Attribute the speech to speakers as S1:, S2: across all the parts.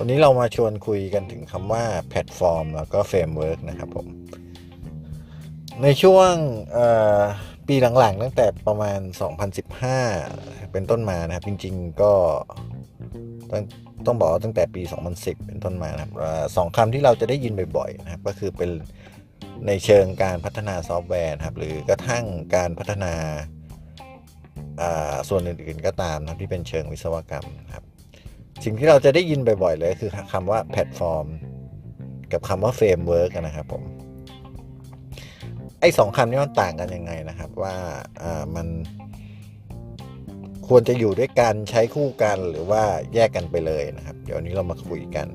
S1: วันนี้เรามาชวนคุยกันถึงคำว่าแพลตฟอร์มแล้วก็ framework นะครับผม ในช่วงปีหลังๆ ตั้งแต่ประมาณ 2015 เป็นต้นมานะครับ จริงๆก็ต้องต้องบอกว่าตั้งแต่ปี 2010 เป็นต้นมานะครับสองคำที่เราจะได้ยินบ่อยๆนะครับ ก็คือเป็นในเชิงการพัฒนาซอฟต์แวร์นะครับ หรือกระทั่งการพัฒนาส่วนอื่นๆก็ตามนะที่เป็นเชิงวิศวกรรมนะครับ สิ่งที่เราจะได้ยินบ่อยๆเลยคือคำว่าแพลตฟอร์ม กับคำว่า framework นะครับผม ไอ้สองคำนี้มันต่างกันยังไงนะครับว่าอ่ามันควรจะอยู่ด้วยกันใช้คู่กันหรือว่าแยกกันไปเลยนะครับ เดี๋ยวนี้เรามาคุยกัน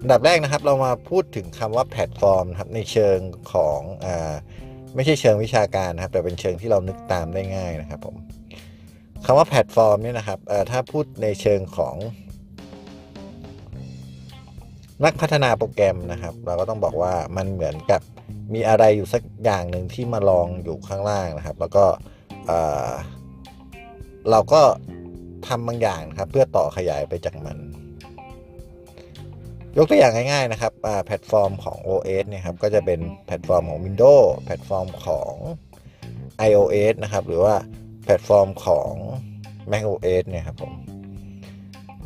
S1: อันดับแรกนะครับเรามาพูดถึงคำว่าแพลตฟอร์มครับในเชิงของอไม่ใช่เชิงวิชาการนะครับ แต่เป็นเชิงที่เรานึกตามได้ง่ายนะครับผม คำว่าแพลตฟอร์มเนี่ยนะครับถ้าพูดในเชิงของ นักพัฒนาโปรแกรมนะครับ เราก็ต้องบอกว่ามันเหมือนกับมีอะไรอยู่สักอย่างหนึ่งที่มาลองอยู่ข้างล่างนะครับ แล้วก็เราก็ทำบางอย่างครับ เพื่อต่อขยายไปจากมัน ยกตัวอย่างง่ายๆนะครับแแพลตฟอร์มของ OS เนี่ยครับก็จะเป็นแพลตฟอร์มของ Windows แพลตฟอร์มของ iOS นะครับ หรือว่า พลตฟอร์มของ macOS เนี่ยครับผม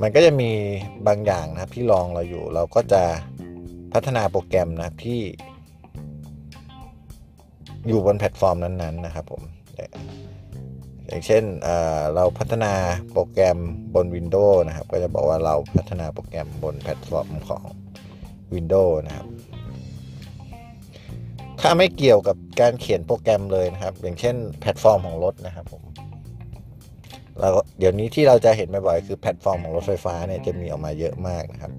S1: มันก็จะมีบางอย่างนะครับที่รองเราอยู่ เราก็จะพัฒนาโปรแกรมนะที่ อยู่บนแพลตฟอร์มนั้นๆนะครับผมอย่างเช่นเราพัฒนาโปรแกรมบน Windows นะครับ ก็จะบอกว่าเราพัฒนาโปรแกรมบนแพลตฟอร์มของ Windows นะครับ ถ้าไม่เกี่ยวกับการเขียนโปรแกรมเลยนะครับ อย่างเช่นแพลตฟอร์มของรถนะครับผมเราเดี๋ยวนี้ที่เราจะเห็นบ่อยๆคือแพลตฟอร์มของรถไฟฟ้าเนี่ยจะมีออกมาเยอะมากนะครับ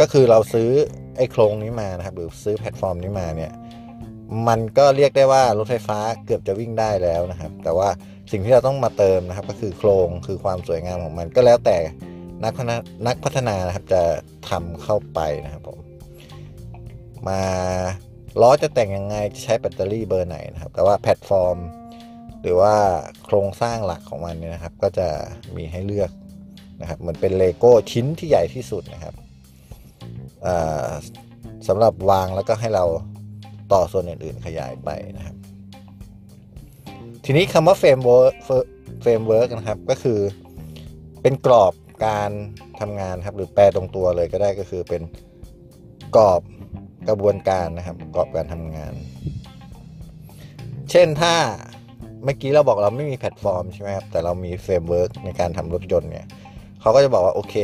S1: ก็คือเราซื้อไอ้โครงนี้มานะครับ หรือซื้อแพลตฟอร์มนี้มาเนี่ยมันก็เรียกได้ว่ารถไฟฟ้าเกือบจะวิ่งได้แล้วนะครับ แต่ว่าสิ่งที่เราต้องมาเติมนะครับ ก็คือโครงคือความสวยงามของมันก็แล้วแต่นักพัฒนานักพัฒนานะครับจะทำเข้าไปนะครับผมมา ล้อจะแต่งยังไงจะใช้แบตเตอรี่เบอร์ไหนนะครับ แต่ว่าแพลตฟอร์ม หรือว่าโครงสร้างหลักของมันเนี่ยนะครับ ก็จะมีให้เลือกนะครับเหมือนเป็นเลโก้ชิ้นที่ใหญ่ที่สุดนะครับสำหรับวางแล้วก็ให้เราต่อส่วนอื่นๆขยายไปนะครับ ทีนี้คำว่า framework framework นะครับก็คือเป็นกรอบการทำงานครับหรือแปลตรงตัวเลยก็ได้ก็คือเป็นกรอบ กระบวนการนะครับกรอบการทำงาน เช่นถ้าเมื่อกี้เราบอกเราไม่มีแพลตฟอร์มใช่ไหมครับแต่เรามี framework ในการทำรถยนต์เนี่ยเขาก็จะบอกว่าโอเค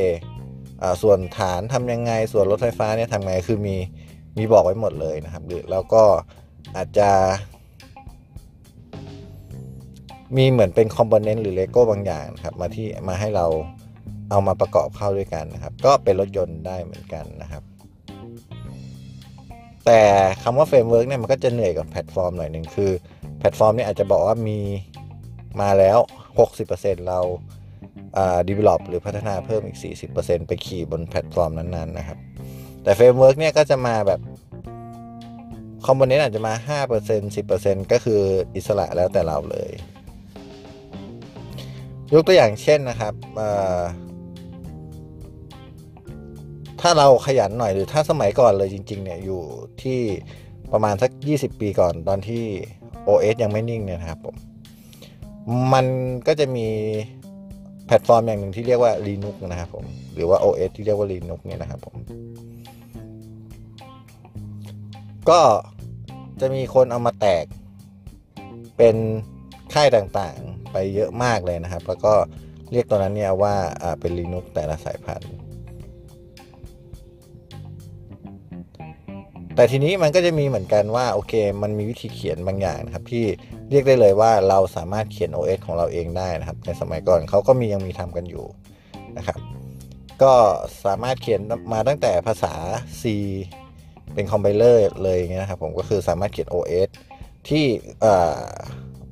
S1: อ่าส่วนฐานทำยังไง ส่วนรถไฟฟ้าเนี่ยทำไงคือมีมีบอกไว้หมดเลยนะครับหรือแล้วก็อาจจะมีเหมือนเป็น component หรือเลโก้บางอย่างนะครับ มาที่มาให้เราเอามาประกอบเข้าด้วยกันนะครับ ก็เป็นรถยนต์ได้เหมือนกันนะครับ แต่คำว่า framework เนี่ยมันก็จะเหนื่อยกับแพลตฟอร์มหน่อยหนึ่งคือ แพลตฟอร์มเนี้ยอาจจะบอกว่ามีมาแล้ว 60%เราอ่า develop หรือพัฒนาเพิ่มอีก 40%ไปขี่บนแพลตฟอร์มนั้นๆนะครับ แต่ framework เนี่ยก็จะมาแบบ component อาจจะมา 5% 10%ก็คืออิสระแล้วแต่เราเลย ยกตัวอย่างเช่นนะครับ ถ้าเราขยันหน่อยหรือถ้าสมัยก่อนเลยจริง ๆ เนี่ยอยู่ที่ประมาณสัก 20 ปีก่อนตอนที่ OS ยังไม่นิ่งเนี่ยนะครับผม มันก็จะมีแพลตฟอร์มอย่างหนึ่งที่เรียกว่า Linux นะครับผม หรือว่า OS ที่เรียกว่า Linux เนี่ยนะครับผม ก็จะมีคนเอามาแตกเป็นค่ายต่างๆ ไปเยอะมากเลยนะครับ แล้วก็เรียกตัวนั้นเนี่ยว่าเป็น Linux แต่ละสายพันธุ์ แต่ทีนี้มันก็จะมีเหมือนกันว่าโอเค มันมีวิธีเขียนบางอย่างนะครับที่เรียกได้เลยว่าเราสามารถเขียน OS ของเราเองได้นะครับ ในสมัยก่อนเขาก็มียังมีทำกันอยู่นะครับ ก็สามารถเขียนมาตั้งแต่ภาษา C เป็น compiler เลยอย่างเงี้ยนะครับผมก็คือสามารถเขียน OS ที่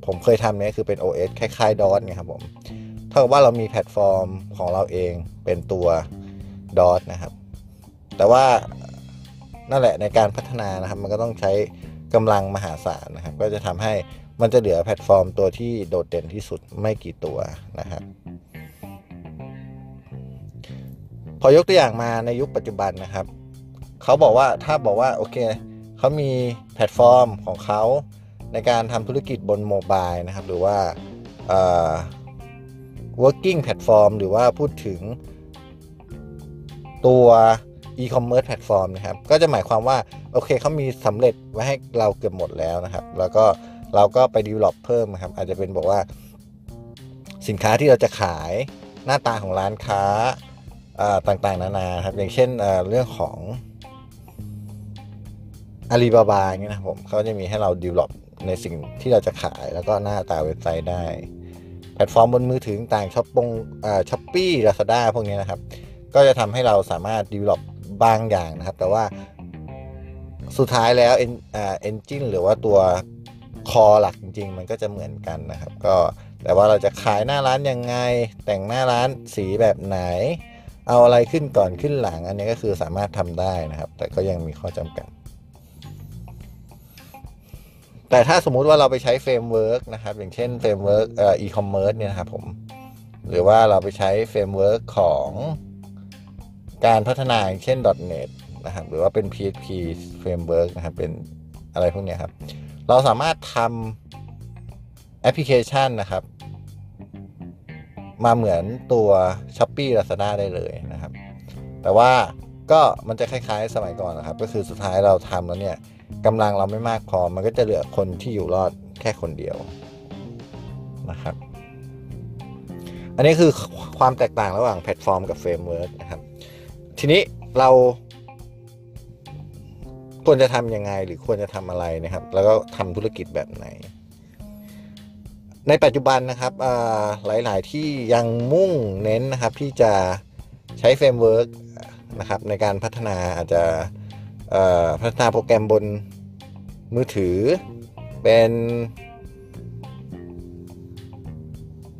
S1: ผมเคยทำเนี่ยคือเป็น OS คล้ายๆ DOS ไงครับผมเท่ากับว่าเรามีแพลตฟอร์มของเราเองเป็นตัว DOS นะครับ แต่ว่า นั่นแหละในการพัฒนานะครับ มันก็ต้องใช้กำลังมหาศาลนะครับ ก็จะทำให้มันจะเหลือแพลตฟอร์มตัวที่โดดเด่นที่สุดไม่กี่ตัวนะครับพอยกตัวอย่างมาในยุคปัจจุบันนะครับ เขาบอกว่าถ้าบอกว่าโอเคเขามีแพลตฟอร์มของเขาในการทำธุรกิจบน mobile นะครับ หรือว่า working platform หรือว่าพูดถึงตัว e-commerce platform นะครับ ก็จะหมายความว่า โอเคเขามีสำเร็จไว้ให้เราเกือบหมดแล้วนะครับ แล้วก็เราก็ไป develop เพิ่มครับ อาจจะเป็นบอกว่า สินค้าที่เราจะขายหน้าตาของร้านค้าต่างๆ นานาครับ อย่างเช่นเรื่องของอาลีบาบาเงี้ยนะผมเขาจะมีให้เรา develop ในสิ่งที่เราจะขายแล้วก็หน้าตาเว็บไซต์ได้ แพลตฟอร์มบนมือถือต่าง Shopee Shopee Lazada พวกนี้นะครับ ก็จะทำให้เราสามารถ develop บางอย่างนะครับ แต่ว่าสุดท้ายแล้ว engine engine หรือว่าตัว core หลักจริง ๆ มันก็จะเหมือนกันนะครับ ก็แต่ว่าเราจะขายหน้าร้านยังไง แต่งหน้าร้านสีแบบไหน เอาอะไรขึ้นก่อนขึ้นหลัง อันนี้ก็คือสามารถทำได้นะครับ แต่ก็ยังมีข้อจำกัด แต่ถ้าสมมุติว่าเราไปใช้ framework นะครับ อย่างเช่น framework อีคอมเมิร์ซเนี่ยนะครับผม หรือว่าเราไปใช้ framework ของ การพัฒนาอย่างเช่น .NET นะครับหรือว่าเป็น PHP framework นะครับเป็นอะไรพวกนี้ครับ เราสามารถทำแอปพลิเคชันนะครับ มาเหมือนตัว s h o p e e Lazada ได้เลยนะครับ แต่ว่าก็มันจะคล้ายๆสมัยก่อนนะครับ ก็คือสุดท้ายเราทำแล้วเนี่ยกำลังเราไม่มากพอ มันก็จะเหลือคนที่อยู่รอดแค่คนเดียวนะครับ อันนี้คือความแตกต่างระหว่างแพลตฟอร์มกับ framework นะครับ ทีนี้เราควรจะทำยังไงหรือควรจะทำอะไรนะครับ แล้วก็ทำธุรกิจแบบไหน ในปัจจุบันนะครับหลาย ๆ ที่ยังมุ่งเน้นนะครับที่จะใช้ frameworkนะครับในการพัฒนาอาจจะพัฒนาโปรแกรมบนมือถือเป็น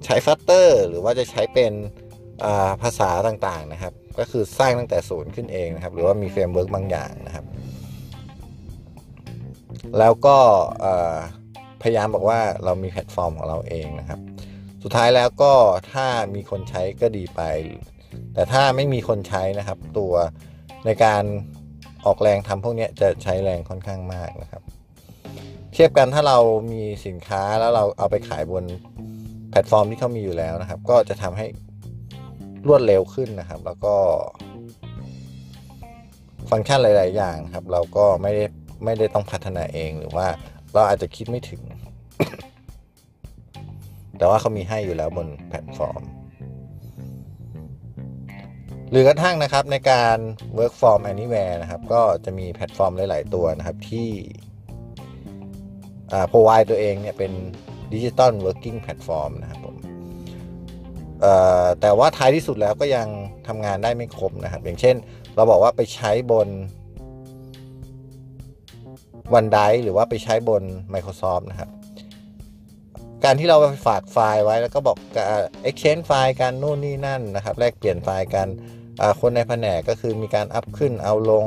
S1: ใช้ Flutter หรือว่าจะใช้เป็นภาษาต่าง ๆ นะครับ ก็คือสร้างตั้งแต่ศูนย์ขึ้นเองนะครับ หรือว่ามี framework บางอย่างนะครับ แล้วก็พยายามบอกว่าเรามีแพลตฟอร์มของเราเองนะครับ สุดท้ายแล้วก็ถ้ามีคนใช้ก็ดีไป แต่ถ้าไม่มีคนใช้นะครับ ตัวในการออกแรงทำพวกนี้จะใช้แรงค่อนข้างมากนะครับ เทียบกันถ้าเรามีสินค้าแล้วเราเอาไปขายบนแพลตฟอร์มที่เขามีอยู่แล้วนะครับ ก็จะทำให้ รวดเร็วขึ้นนะครับ แล้วก็ ฟังก์ชันหลาย ๆ อย่างครับ เราก็ไม่ได้ไม่ได้ต้องพัฒนาเองหรือว่าเราอาจจะคิดไม่ถึง แต่ว่าเขามีให้อยู่แล้วบนแพลตฟอร์ม หรือกระทั่งนะครับในการ work from anywhere นะครับ ก็จะมีแพลตฟอร์มหลาย ๆ ตัวนะครับที่ provide ตัวเองเนี่ยเป็น digital working platform นะครับผม แต่ว่าท้ายที่สุดแล้วก็ยังทำงานได้ไม่ครบนะครับอย่างเช่น เราบอกว่าไปใช้บนวันไดหรือว่าไปใช้บน Microsoft นะครับ การที่เราไปฝากไฟล์ไว้แล้วก็บอก exchange ไฟล์กันนู่นนี่นั่นนะครับแลกเปลี่ยนไฟล์กันคนในแผนกก็คือมีการอัพขึ้นเอาลง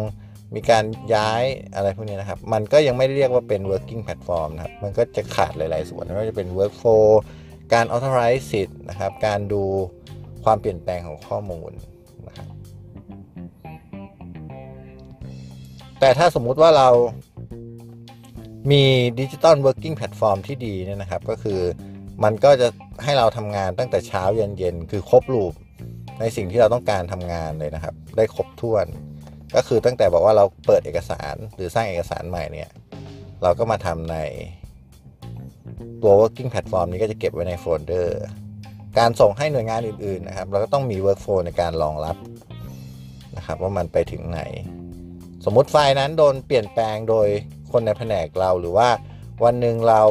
S1: มีการย้ายอะไรพวกนี้นะครับ มันก็ยังไม่เรียกว่าเป็น working platform นะครับ มันก็จะขาดหลาย ๆ ส่วนไม่ว่าจะเป็น workflow การ authorize สิทธิ์นะครับ การดูความเปลี่ยนแปลงของข้อมูลนะครับแต่ถ้าสมมุติว่าเรามี digital working platform ที่ดีเนี่ยนะครับ ก็คือมันก็จะให้เราทำงานตั้งแต่เช้ายันเย็นคือครบ loop ในสิ่งที่เราต้องการทำงานเลยนะครับ ได้ครบถ้วน ก็คือตั้งแต่บอกว่าเราเปิดเอกสารหรือสร้างเอกสารใหม่เนี่ย เราก็มาทำใน ตัว working platform นี้ก็จะเก็บไว้ในโฟลเดอร์ การส่งให้หน่วยงานอื่นๆนะครับเราก็ต้องมี workflow ในการรองรับนะครับว่ามันไปถึงไหน สมมุติไฟล์นั้นโดนเปลี่ยนแปลงโดยคนในแผนกเราหรือว่าวันหนึ่งเรา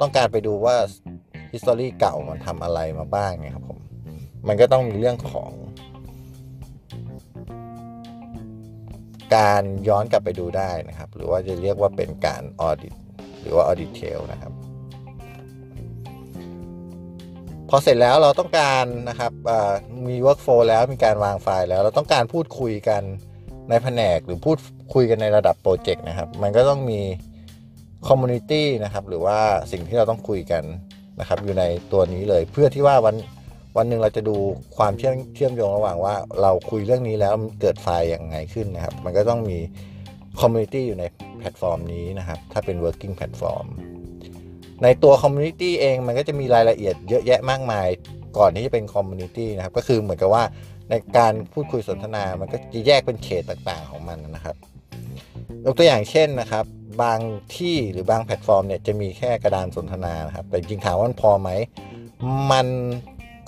S1: ต้องการไปดูว่า history เก่ามันทำอะไรมาบ้างไงครับผม มันก็ต้องมีเรื่องของ การย้อนกลับไปดูได้นะครับ หรือว่าจะเรียกว่าเป็นการ audit หรือว่าออดิตเทลนะครับ พอเสร็จแล้วเราต้องการนะครับมี workflow แล้วมีการวางไฟล์แล้ว เราต้องการพูดคุยกันในแผนกหรือพูดคุยกันในระดับโปรเจกต์นะครับ มันก็ต้องมีคอมมูนิตี้นะครับหรือว่าสิ่งที่เราต้องคุยกันนะครับ อยู่ในตัวนี้เลยเพื่อที่ว่าวันวันหนึ่งเราจะดูความเชื่อมเชื่อมโยงระหว่างว่าเราคุยเรื่องนี้แล้วเกิดไฟล์อย่างไงขึ้นนะครับ มันก็ต้องมีคอมมูนิตี้อยู่ใน แพลตฟอร์มนี้นะครับ ถ้าเป็น working platform ในตัวคอมมูนิตี้เองมันก็จะมีรายละเอียดเยอะแยะมากมายก่อนที่จะเป็นคอมมูนิตี้นะครับ ก็คือเหมือนกับว่าในการพูดคุยสนทนา มันก็จะแยกเป็นเขตต่างๆของมันนะครับ ยกตัวอย่างเช่นนะครับ บางที่หรือบางแพลตฟอร์มเนี่ยจะมีแค่กระดานสนทนานะครับ แต่จริงถามว่ามันพอไหม มัน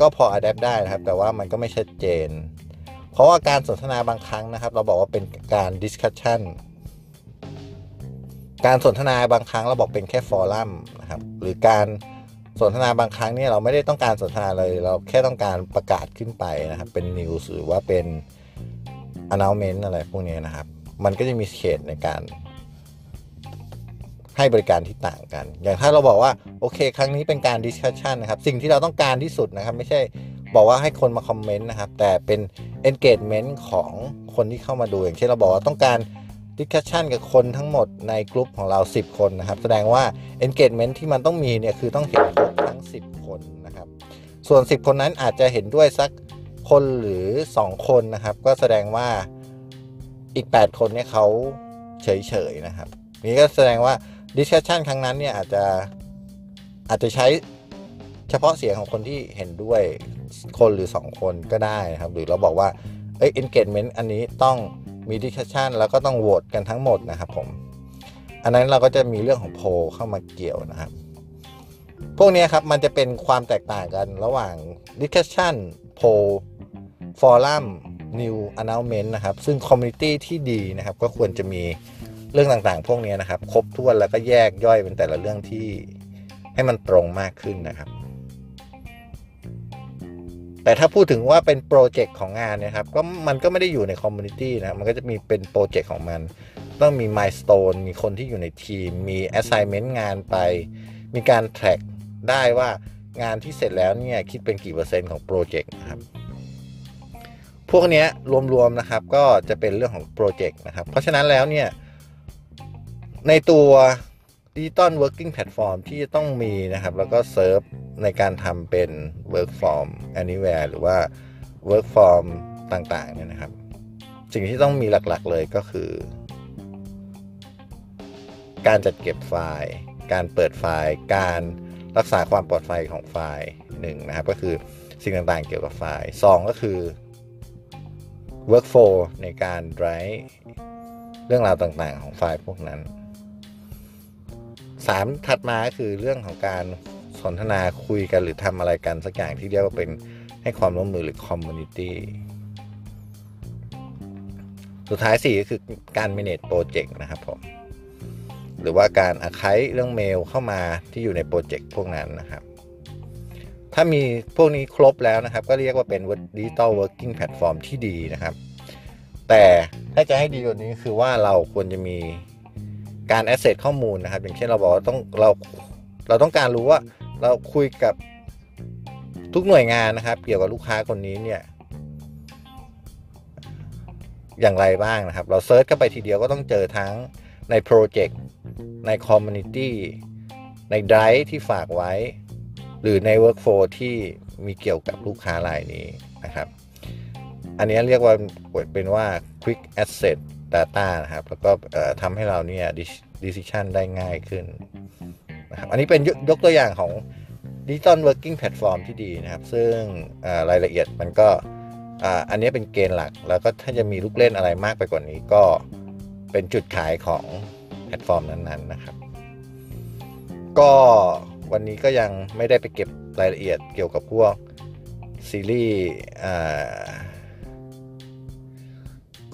S1: ก็พอ adapt ได้นะครับ แต่ว่ามันก็ไม่ชัดเจน เพราะว่าการสนทนาบางครั้งนะครับ เราบอกว่าเป็นการ discussion การสนทนาบางครั้งเราบอกเป็นแค่ฟอรัมนะครับหรือการสนทนาบางครั้งเนี่ยเราไม่ได้ต้องการสนทนาเลย เราแค่ต้องการประกาศขึ้นไปนะครับ เป็นนิวส์หรือว่าเป็น announcement อะไรพวกนี้นะครับ มันก็จะมีเขตในการ ให้บริการที่ต่างกัน อย่างถ้าเราบอกว่าโอเค ครั้งนี้เป็นการ discussion นะครับ สิ่งที่เราต้องการที่สุดนะครับ ไม่ใช่บอกว่าให้คนมาคอมเมนต์นะครับ แต่เป็น engagement ของคนที่เข้ามาดู อย่างเช่นเราบอกว่าต้องการ discussion กับคนทั้งหมดในกลุ่มของเรา 10 คนนะครับ แสดงว่า engagement ที่มันต้องมีเนี่ยคือต้องเห็นครบทั้ง 10 คนนะครับ ส่วน 10 คนนั้นอาจจะเห็นด้วยสักคนหรือ 2 คนนะครับ ก็แสดงว่าอีก 8 คนเนี่ยเขาเฉยๆนะครับนี่ก็แสดงว่า discussion ครั้งนั้นเนี่ยอาจจะอาจจะใช้เฉพาะเสียงของคนที่เห็นด้วยคนหรือ 2 คนก็ได้นะครับ หรือเราบอกว่าเอ้ย engagement อันนี้ต้อง มี discussion แล้วก็ต้องโหวตกันทั้งหมดนะครับผม อันนั้นเราก็จะมีเรื่องของโพเข้ามาเกี่ยวนะครับ พวกนี้ครับมันจะเป็นความแตกต่างกันระหว่าง discussion poll forum news announcement นะครับ ซึ่งคอมมูนิตี้ที่ดีนะครับ ก็ควรจะมีเรื่องต่างๆ พวกนี้นะครับ ครบถ้วนแล้วก็แยกย่อยเป็นแต่ละเรื่องที่ให้มันตรงมากขึ้นนะครับ แต่ถ้าพูดถึงว่าเป็นโปรเจกต์ของงานนะครับก็มันก็ไม่ได้อยู่ในคอมมูนิตี้นะมันก็จะมีเป็นโปรเจกต์ของมัน ต้องมี milestone มีคนที่อยู่ในทีม มี assignment งานไป มีการ track ได้ว่างานที่เสร็จแล้วเนี่ยคิดเป็นกี่เปอร์เซ็นต์ของโปรเจกต์นะครับพวกนี้รวมๆนะครับก็จะเป็นเรื่องของโปรเจกต์นะครับเพราะฉะนั้นแล้วเนี่ยในตัว Digital Working Platform ที่จะต้องมีนะครับ แล้วก็เซิร์ฟ ในการทำเป็น Work from Anywhere หรือว่า Work from ต่างๆเนี่ยนะครับ สิ่งที่ต้องมีหลักๆเลยก็คือ การจัดเก็บไฟล์ การเปิดไฟล์ การรักษาความปลอดภัยของไฟล์หนึ่งนะครับ ก็คือสิ่งต่างๆเกี่ยวกับไฟล์ 2 ก็คือ workflow ในการ drive เรื่องราวต่างๆ ของไฟล์พวกนั้น 3 ถัดมาคือเรื่องของการ สนทนาคุยกันหรือทำอะไรกันสักอย่างที่เรียกว่าเป็นให้ความร่วมมือหรือ community สุดท้าย4ก็คือการ manage project นะครับผมหรือว่าการอาคายเรื่องเมลเข้ามาที่อยู่ในโปรเจกต์พวกนั้นนะครับ ถ้ามีพวกนี้ครบแล้วนะครับ ก็เรียกว่าเป็น Digital Working Platform ที่ดีนะครับ แต่ถ้าจะให้ดีกว่านี้คือว่าเราควรจะมีการ access ข้อมูลนะครับ อย่างเช่นเราบอกว่าต้องเราเราต้องการรู้ว่า เราคุยกับทุกหน่วยงานนะครับ เกี่ยวกับลูกค้าคนนี้เนี่ย อย่างไรบ้างนะครับ เราเซิร์ชเข้าไปทีเดียวก็ต้องเจอทั้งในโปรเจกต์ในคอมมูนิตี้ใน drive ที่ฝากไว้ หรือใน Workflow ที่มีเกี่ยวกับลูกค้ารายนี้นะครับ อันนี้เรียกว่าเป็นว่า Quick Access Data นะครับ แล้วก็ทำให้เราเนี่ย Decision ได้ง่ายขึ้น นะครับอันนี้เป็นยกตัวอย่างของ Digital Working Platform ที่ดีนะครับ ซึ่งรายละเอียดมันก็อันนี้เป็นเกณฑ์หลัก แล้วก็ถ้าจะมีลูกเล่นอะไรมากไปกว่านี้ก็เป็นจุดขายของแพลตฟอร์มนั้นๆนะครับ ก็วันนี้ก็ยังไม่ได้ไปเก็บรายละเอียดเกี่ยวกับพวกซีรีส์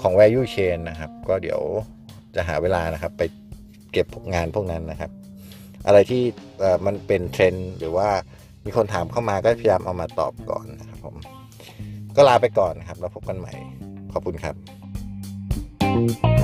S1: ของ value chain นะครับ ก็เดี๋ยวจะหาเวลานะครับไปเก็บงานพวกนั้นนะครับ อะไรที่มันเป็นเทรนด์หรือว่ามีคนถามเข้ามาก็พยายามเอามาตอบก่อนนะครับผม ก็ลาไปก่อนนะครับ แล้วพบกันใหม่ ขอบคุณครับ thank you